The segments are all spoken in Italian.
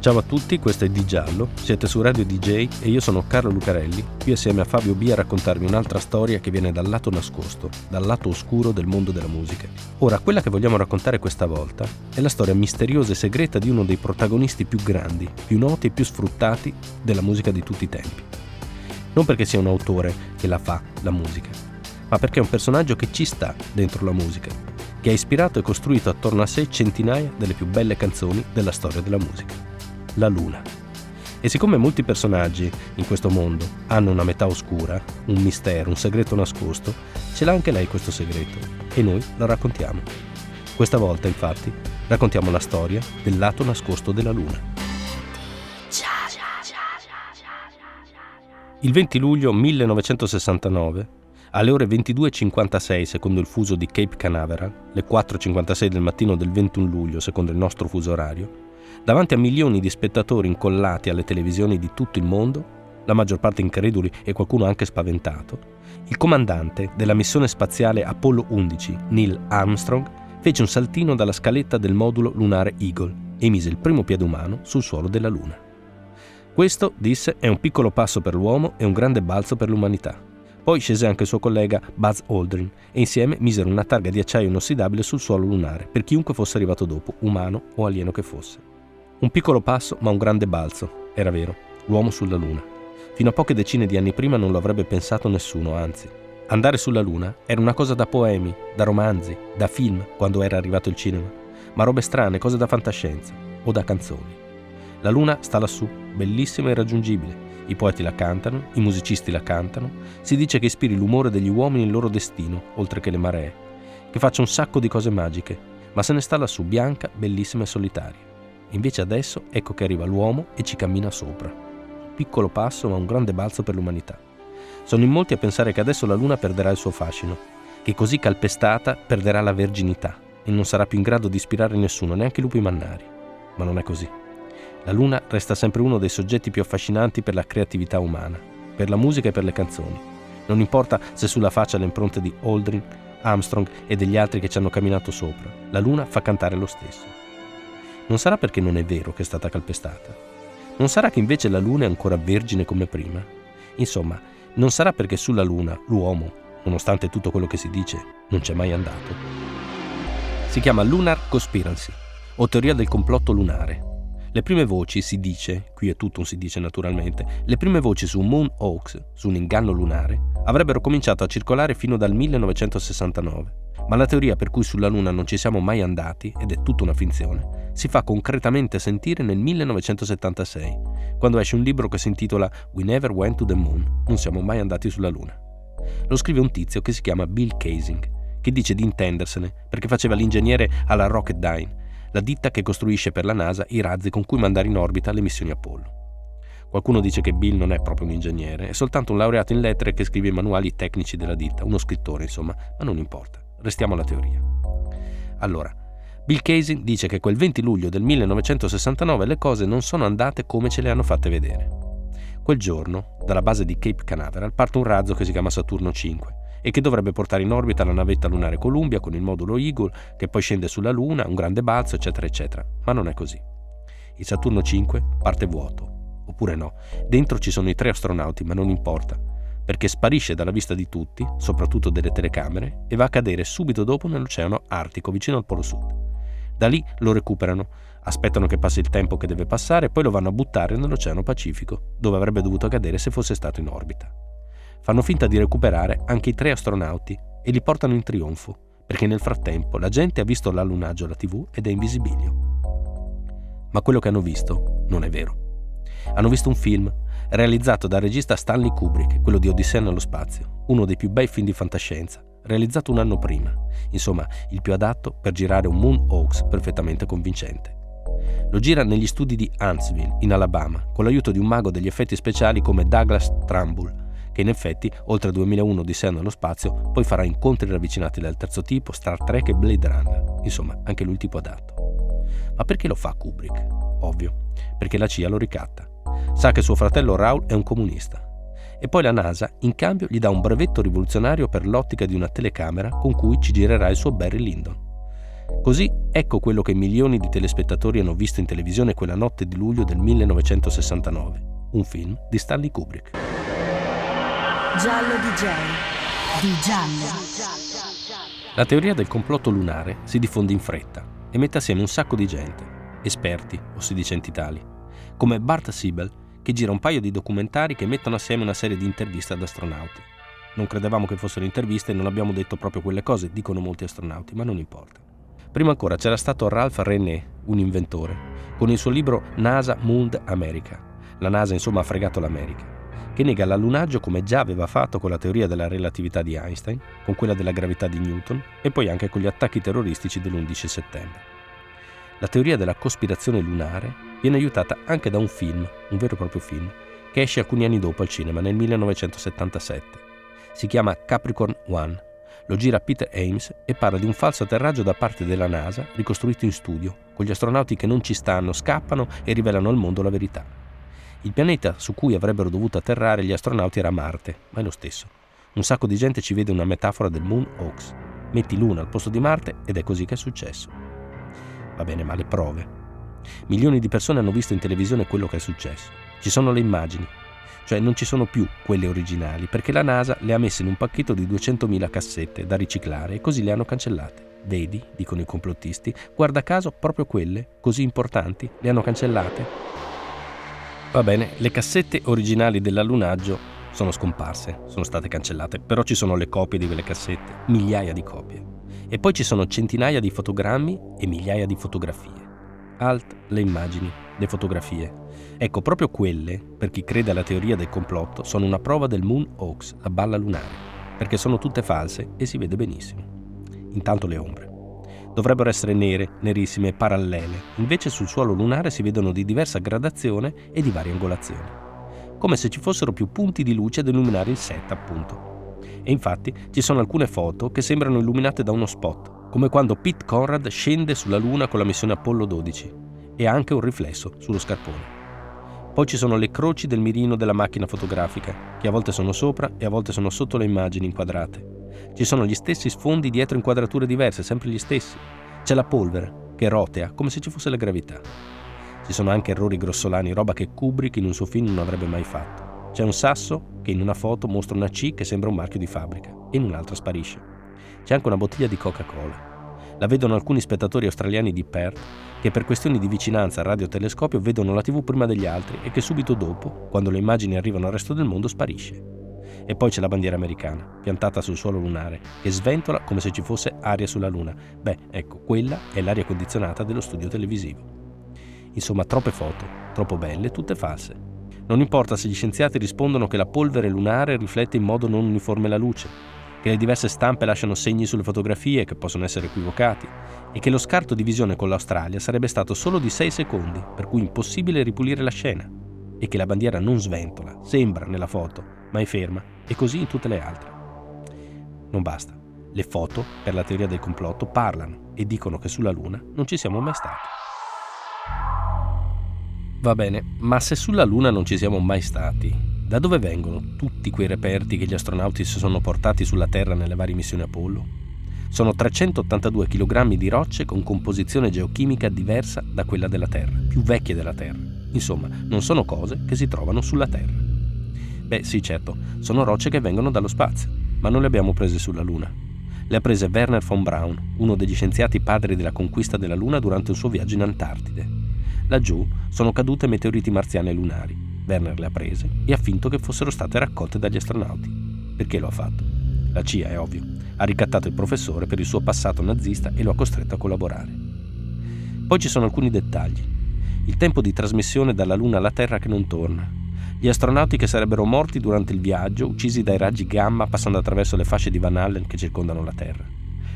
Ciao a tutti, questo è Di Giallo, siete su Radio DJ e io sono Carlo Lucarelli, qui assieme a Fabio B a raccontarvi un'altra storia che viene dal lato nascosto, dal lato oscuro del mondo della musica. Ora, quella che vogliamo raccontare questa volta è la storia misteriosa e segreta di uno dei protagonisti più grandi, più noti e più sfruttati della musica di tutti i tempi. Non perché sia un autore che la fa, la musica, ma perché è un personaggio che ci sta dentro la musica, che ha ispirato e costruito attorno a sé centinaia delle più belle canzoni della storia della musica. La Luna. E siccome molti personaggi in questo mondo hanno una metà oscura, un mistero, un segreto nascosto, ce l'ha anche lei questo segreto e noi lo raccontiamo. Questa volta, infatti, raccontiamo la storia del lato nascosto della Luna. Il 20 luglio 1969 alle ore 22.56 secondo il fuso di Cape Canaveral, le 4.56 del mattino del 21 luglio secondo il nostro fuso orario, davanti a milioni di spettatori incollati alle televisioni di tutto il mondo, la maggior parte increduli e qualcuno anche spaventato, il comandante della missione spaziale Apollo 11, Neil Armstrong, fece un saltino dalla scaletta del modulo lunare Eagle e mise il primo piede umano sul suolo della Luna. Questo, disse, è un piccolo passo per l'uomo e un grande balzo per l'umanità. Poi scese anche il suo collega Buzz Aldrin e insieme misero una targa di acciaio inossidabile sul suolo lunare per chiunque fosse arrivato dopo, umano o alieno che fosse. Un piccolo passo, ma un grande balzo, era vero, l'uomo sulla Luna. Fino a poche decine di anni prima non lo avrebbe pensato nessuno, anzi. Andare sulla Luna era una cosa da poemi, da romanzi, da film quando era arrivato il cinema, ma robe strane, cose da fantascienza o da canzoni. La Luna sta lassù, bellissima e irraggiungibile, i poeti la cantano, i musicisti la cantano, si dice che ispiri l'umore degli uomini il loro destino, oltre che le maree, che faccia un sacco di cose magiche, ma se ne sta lassù bianca, bellissima e solitaria. Invece adesso ecco che arriva l'uomo e ci cammina sopra. Piccolo passo ma un grande balzo per l'umanità. Sono in molti a pensare che adesso la luna perderà il suo fascino, che così calpestata perderà la verginità e non sarà più in grado di ispirare nessuno, neanche i lupi mannari. Ma non è così. La Luna resta sempre uno dei soggetti più affascinanti per la creatività umana, per la musica e per le canzoni. Non importa se sulla faccia le impronte di Aldrin, Armstrong e degli altri che ci hanno camminato sopra, la Luna fa cantare lo stesso. Non sarà perché non è vero che è stata calpestata. Non sarà che invece la Luna è ancora vergine come prima. Insomma, non sarà perché sulla Luna l'uomo, nonostante tutto quello che si dice, non c'è mai andato. Si chiama Lunar Conspiracy, o teoria del complotto lunare, le prime voci si dice, qui è tutto un si dice naturalmente, le prime voci su Moon Oaks, su un inganno lunare, avrebbero cominciato a circolare fino dal 1969. Ma la teoria per cui sulla Luna non ci siamo mai andati, ed è tutta una finzione, si fa concretamente sentire nel 1976, quando esce un libro che si intitola We Never Went to the Moon, non siamo mai andati sulla Luna. Lo scrive un tizio che si chiama Bill Casing, che dice di intendersene perché faceva l'ingegnere alla Rocketdyne la ditta che costruisce per la NASA i razzi con cui mandare in orbita le missioni Apollo. Qualcuno dice che Bill non è proprio un ingegnere, è soltanto un laureato in lettere che scrive i manuali tecnici della ditta, uno scrittore insomma, ma non importa, restiamo alla teoria. Allora, Bill Casey dice che quel 20 luglio del 1969 le cose non sono andate come ce le hanno fatte vedere. Quel giorno, dalla base di Cape Canaveral, parte un razzo che si chiama Saturno 5 e che dovrebbe portare in orbita la navetta lunare Columbia con il modulo Eagle che poi scende sulla Luna, un grande balzo, eccetera, eccetera. Ma non è così. Il Saturno 5 parte vuoto, oppure no. Dentro ci sono i tre astronauti, ma non importa, perché sparisce dalla vista di tutti, soprattutto delle telecamere, e va a cadere subito dopo nell'Oceano Artico, vicino al Polo Sud. Da lì lo recuperano, aspettano che passi il tempo che deve passare e poi lo vanno a buttare nell'Oceano Pacifico, dove avrebbe dovuto cadere se fosse stato in orbita fanno finta di recuperare anche i tre astronauti e li portano in trionfo, perché nel frattempo la gente ha visto l'allunaggio alla tv ed è in visibilio. Ma quello che hanno visto non è vero. Hanno visto un film realizzato dal regista Stanley Kubrick, quello di Odissea nello spazio, uno dei più bei film di fantascienza, realizzato un anno prima, insomma il più adatto per girare un Moon Oaks perfettamente convincente. Lo gira negli studi di Huntsville, in Alabama, con l'aiuto di un mago degli effetti speciali come Douglas Trumbull, che in effetti, oltre a 2001 Odissea nello spazio, poi farà incontri ravvicinati del terzo tipo, Star Trek e Blade Runner. Insomma, anche lui tipo adatto. Ma perché lo fa Kubrick? Ovvio, perché la CIA lo ricatta. Sa che suo fratello Raul è un comunista. E poi la NASA, in cambio, gli dà un brevetto rivoluzionario per l'ottica di una telecamera con cui ci girerà il suo Barry Lyndon. Così ecco quello che milioni di telespettatori hanno visto in televisione quella notte di luglio del 1969, un film di Stanley Kubrick. Giallo DJ. Di giallo. La teoria del complotto lunare si diffonde in fretta e mette assieme un sacco di gente, esperti o sedicenti tali, come Bart Siebel che gira un paio di documentari che mettono assieme una serie di interviste ad astronauti. Non credevamo che fossero interviste e non abbiamo detto proprio quelle cose, dicono molti astronauti, ma non importa. Prima ancora c'era stato Ralph René, un inventore, con il suo libro NASA Moon America. La NASA insomma ha fregato l'America che nega l'allunaggio come già aveva fatto con la teoria della relatività di Einstein, con quella della gravità di Newton e poi anche con gli attacchi terroristici dell'11 settembre. La teoria della cospirazione lunare viene aiutata anche da un film, un vero e proprio film, che esce alcuni anni dopo al cinema, nel 1977. Si chiama Capricorn One. Lo gira Peter Ames e parla di un falso atterraggio da parte della NASA ricostruito in studio, con gli astronauti che non ci stanno, scappano e rivelano al mondo la verità. Il pianeta su cui avrebbero dovuto atterrare gli astronauti era Marte, ma è lo stesso. Un sacco di gente ci vede una metafora del Moon Hoax. Metti Luna al posto di Marte ed è così che è successo. Va bene, ma le prove. Milioni di persone hanno visto in televisione quello che è successo. Ci sono le immagini, cioè non ci sono più quelle originali, perché la NASA le ha messe in un pacchetto di 200.000 cassette da riciclare e così le hanno cancellate. Vedi, dicono i complottisti, guarda caso proprio quelle, così importanti, le hanno cancellate Va bene, le cassette originali dell'allunaggio sono scomparse, sono state cancellate, però ci sono le copie di quelle cassette, migliaia di copie. E poi ci sono centinaia di fotogrammi e migliaia di fotografie. Alt, le immagini, le fotografie. Ecco, proprio quelle, per chi crede alla teoria del complotto, sono una prova del Moon Hoax, la balla lunare, perché sono tutte false e si vede benissimo. Intanto le ombre dovrebbero essere nere, nerissime, parallele, invece sul suolo lunare si vedono di diversa gradazione e di varie angolazioni, come se ci fossero più punti di luce ad illuminare il set, appunto. E infatti ci sono alcune foto che sembrano illuminate da uno spot, come quando Pete Conrad scende sulla Luna con la missione Apollo 12, e ha anche un riflesso sullo scarpone. Poi ci sono le croci del mirino della macchina fotografica, che a volte sono sopra e a volte sono sotto le immagini inquadrate. Ci sono gli stessi sfondi dietro inquadrature diverse, sempre gli stessi. C'è la polvere, che rotea, come se ci fosse la gravità. Ci sono anche errori grossolani, roba che Kubrick in un suo film non avrebbe mai fatto. C'è un sasso che in una foto mostra una C che sembra un marchio di fabbrica e in un'altra sparisce. C'è anche una bottiglia di Coca-Cola. La vedono alcuni spettatori australiani di Perth che per questioni di vicinanza al radiotelescopio vedono la TV prima degli altri e che subito dopo, quando le immagini arrivano al resto del mondo, sparisce. E poi c'è la bandiera americana, piantata sul suolo lunare, che sventola come se ci fosse aria sulla Luna. Beh, ecco, quella è l'aria condizionata dello studio televisivo. Insomma, troppe foto, troppo belle, tutte false. Non importa se gli scienziati rispondono che la polvere lunare riflette in modo non uniforme la luce, che le diverse stampe lasciano segni sulle fotografie che possono essere equivocati e che lo scarto di visione con l'Australia sarebbe stato solo di 6 secondi, per cui impossibile ripulire la scena, e che la bandiera non sventola, sembra nella foto, ma è ferma, e così in tutte le altre. Non basta. Le foto, per la teoria del complotto, parlano e dicono che sulla Luna non ci siamo mai stati. Va bene, ma se sulla Luna non ci siamo mai stati, da dove vengono tutti quei reperti che gli astronauti si sono portati sulla Terra nelle varie missioni Apollo? Sono 382 kg di rocce con composizione geochimica diversa da quella della Terra, più vecchie della Terra. Insomma, non sono cose che si trovano sulla Terra. Beh sì certo, sono rocce che vengono dallo spazio, ma non le abbiamo prese sulla Luna. Le ha prese Werner von Braun, uno degli scienziati padri della conquista della Luna durante il suo viaggio in Antartide. Laggiù sono cadute meteoriti marziane lunari. Werner le ha prese e ha finto che fossero state raccolte dagli astronauti. Perché lo ha fatto? La CIA, è ovvio, ha ricattato il professore per il suo passato nazista e lo ha costretto a collaborare. Poi ci sono alcuni dettagli. Il tempo di trasmissione dalla Luna alla Terra che non torna, gli astronauti che sarebbero morti durante il viaggio, uccisi dai raggi gamma passando attraverso le fasce di Van Allen che circondano la Terra.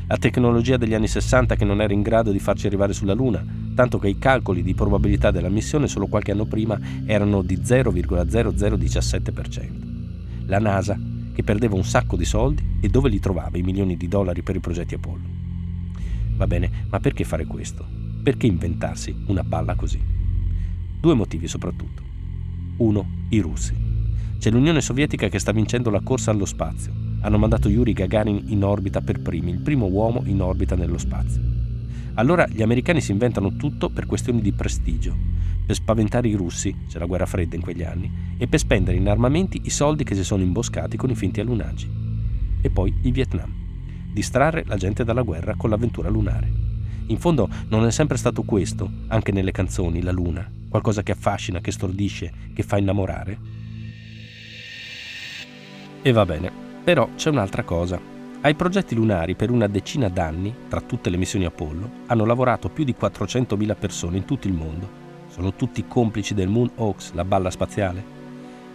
La tecnologia degli anni 60 che non era in grado di farci arrivare sulla Luna, tanto che i calcoli di probabilità della missione solo qualche anno prima erano di 0,0017%. la NASA, che perdeva un sacco di soldi e dove li trovava i milioni di dollari per i progetti Apollo. Va bene, ma perché fare questo? Perché inventarsi una balla così? Due motivi soprattutto. Uno, i russi. C'è l'Unione Sovietica che sta vincendo la corsa allo spazio. Hanno mandato Yuri Gagarin in orbita per primi, il primo uomo in orbita nello spazio. Allora gli americani si inventano tutto per questioni di prestigio, per spaventare i russi, c'è la guerra fredda in quegli anni, e per spendere in armamenti i soldi che si sono imboscati con i finti allunaggi. E poi il Vietnam. Distrarre la gente dalla guerra con l'avventura lunare. In fondo non è sempre stato questo, anche nelle canzoni, la luna, qualcosa che affascina, che stordisce, che fa innamorare? E va bene, però c'è un'altra cosa. Ai progetti lunari per una decina d'anni, tra tutte le missioni Apollo, hanno lavorato più di 400.000 persone in tutto il mondo sono tutti complici del Moon Oaks, la balla spaziale?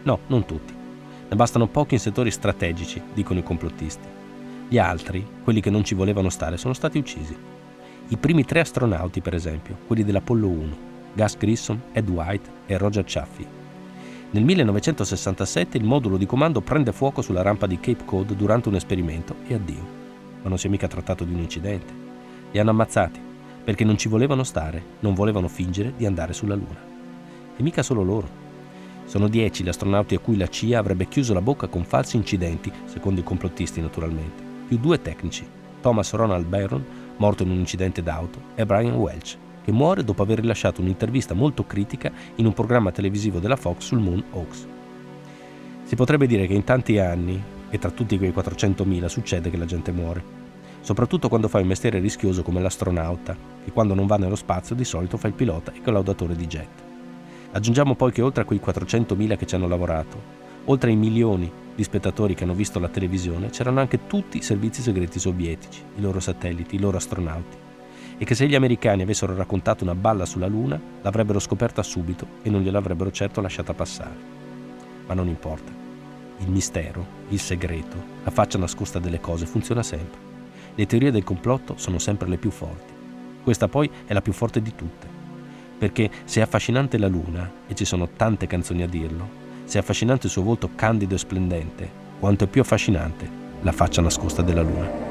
No, non tutti. Ne bastano pochi in settori strategici, dicono i complottisti. Gli altri, quelli che non ci volevano stare, sono stati uccisi. I primi tre astronauti, per esempio, quelli dell'Apollo 1, Gus Grissom, Ed White e Roger Chaffee. Nel 1967 il modulo di comando prende fuoco sulla rampa di Cape Cod durante un esperimento e addio. Ma non si è mica trattato di un incidente. Li hanno ammazzati perché non ci volevano stare, non volevano fingere di andare sulla Luna. E mica solo loro. Sono dieci gli astronauti a cui la CIA avrebbe chiuso la bocca con falsi incidenti, secondo i complottisti naturalmente, più due tecnici, Thomas Ronald Byron, morto in un incidente d'auto, e Brian Welch, che muore dopo aver rilasciato un'intervista molto critica in un programma televisivo della Fox sul Moon Oaks. Si potrebbe dire che in tanti anni, e tra tutti quei 400.000, succede che la gente muore soprattutto quando fai un mestiere rischioso come l'astronauta, che quando non va nello spazio di solito fa il pilota e collaudatore di jet. Aggiungiamo poi che oltre a quei 400.000 che ci hanno lavorato, oltre ai milioni di spettatori che hanno visto la televisione, c'erano anche tutti i servizi segreti sovietici, i loro satelliti, i loro astronauti, e che se gli americani avessero raccontato una balla sulla Luna, l'avrebbero scoperta subito e non gliel'avrebbero certo lasciata passare. Ma non importa. Il mistero, il segreto, la faccia nascosta delle cose funziona sempre. Le teorie del complotto sono sempre le più forti. Questa poi è la più forte di tutte. Perché se è affascinante la luna, e ci sono tante canzoni a dirlo, se è affascinante il suo volto candido e splendente, quanto è più affascinante la faccia nascosta della luna.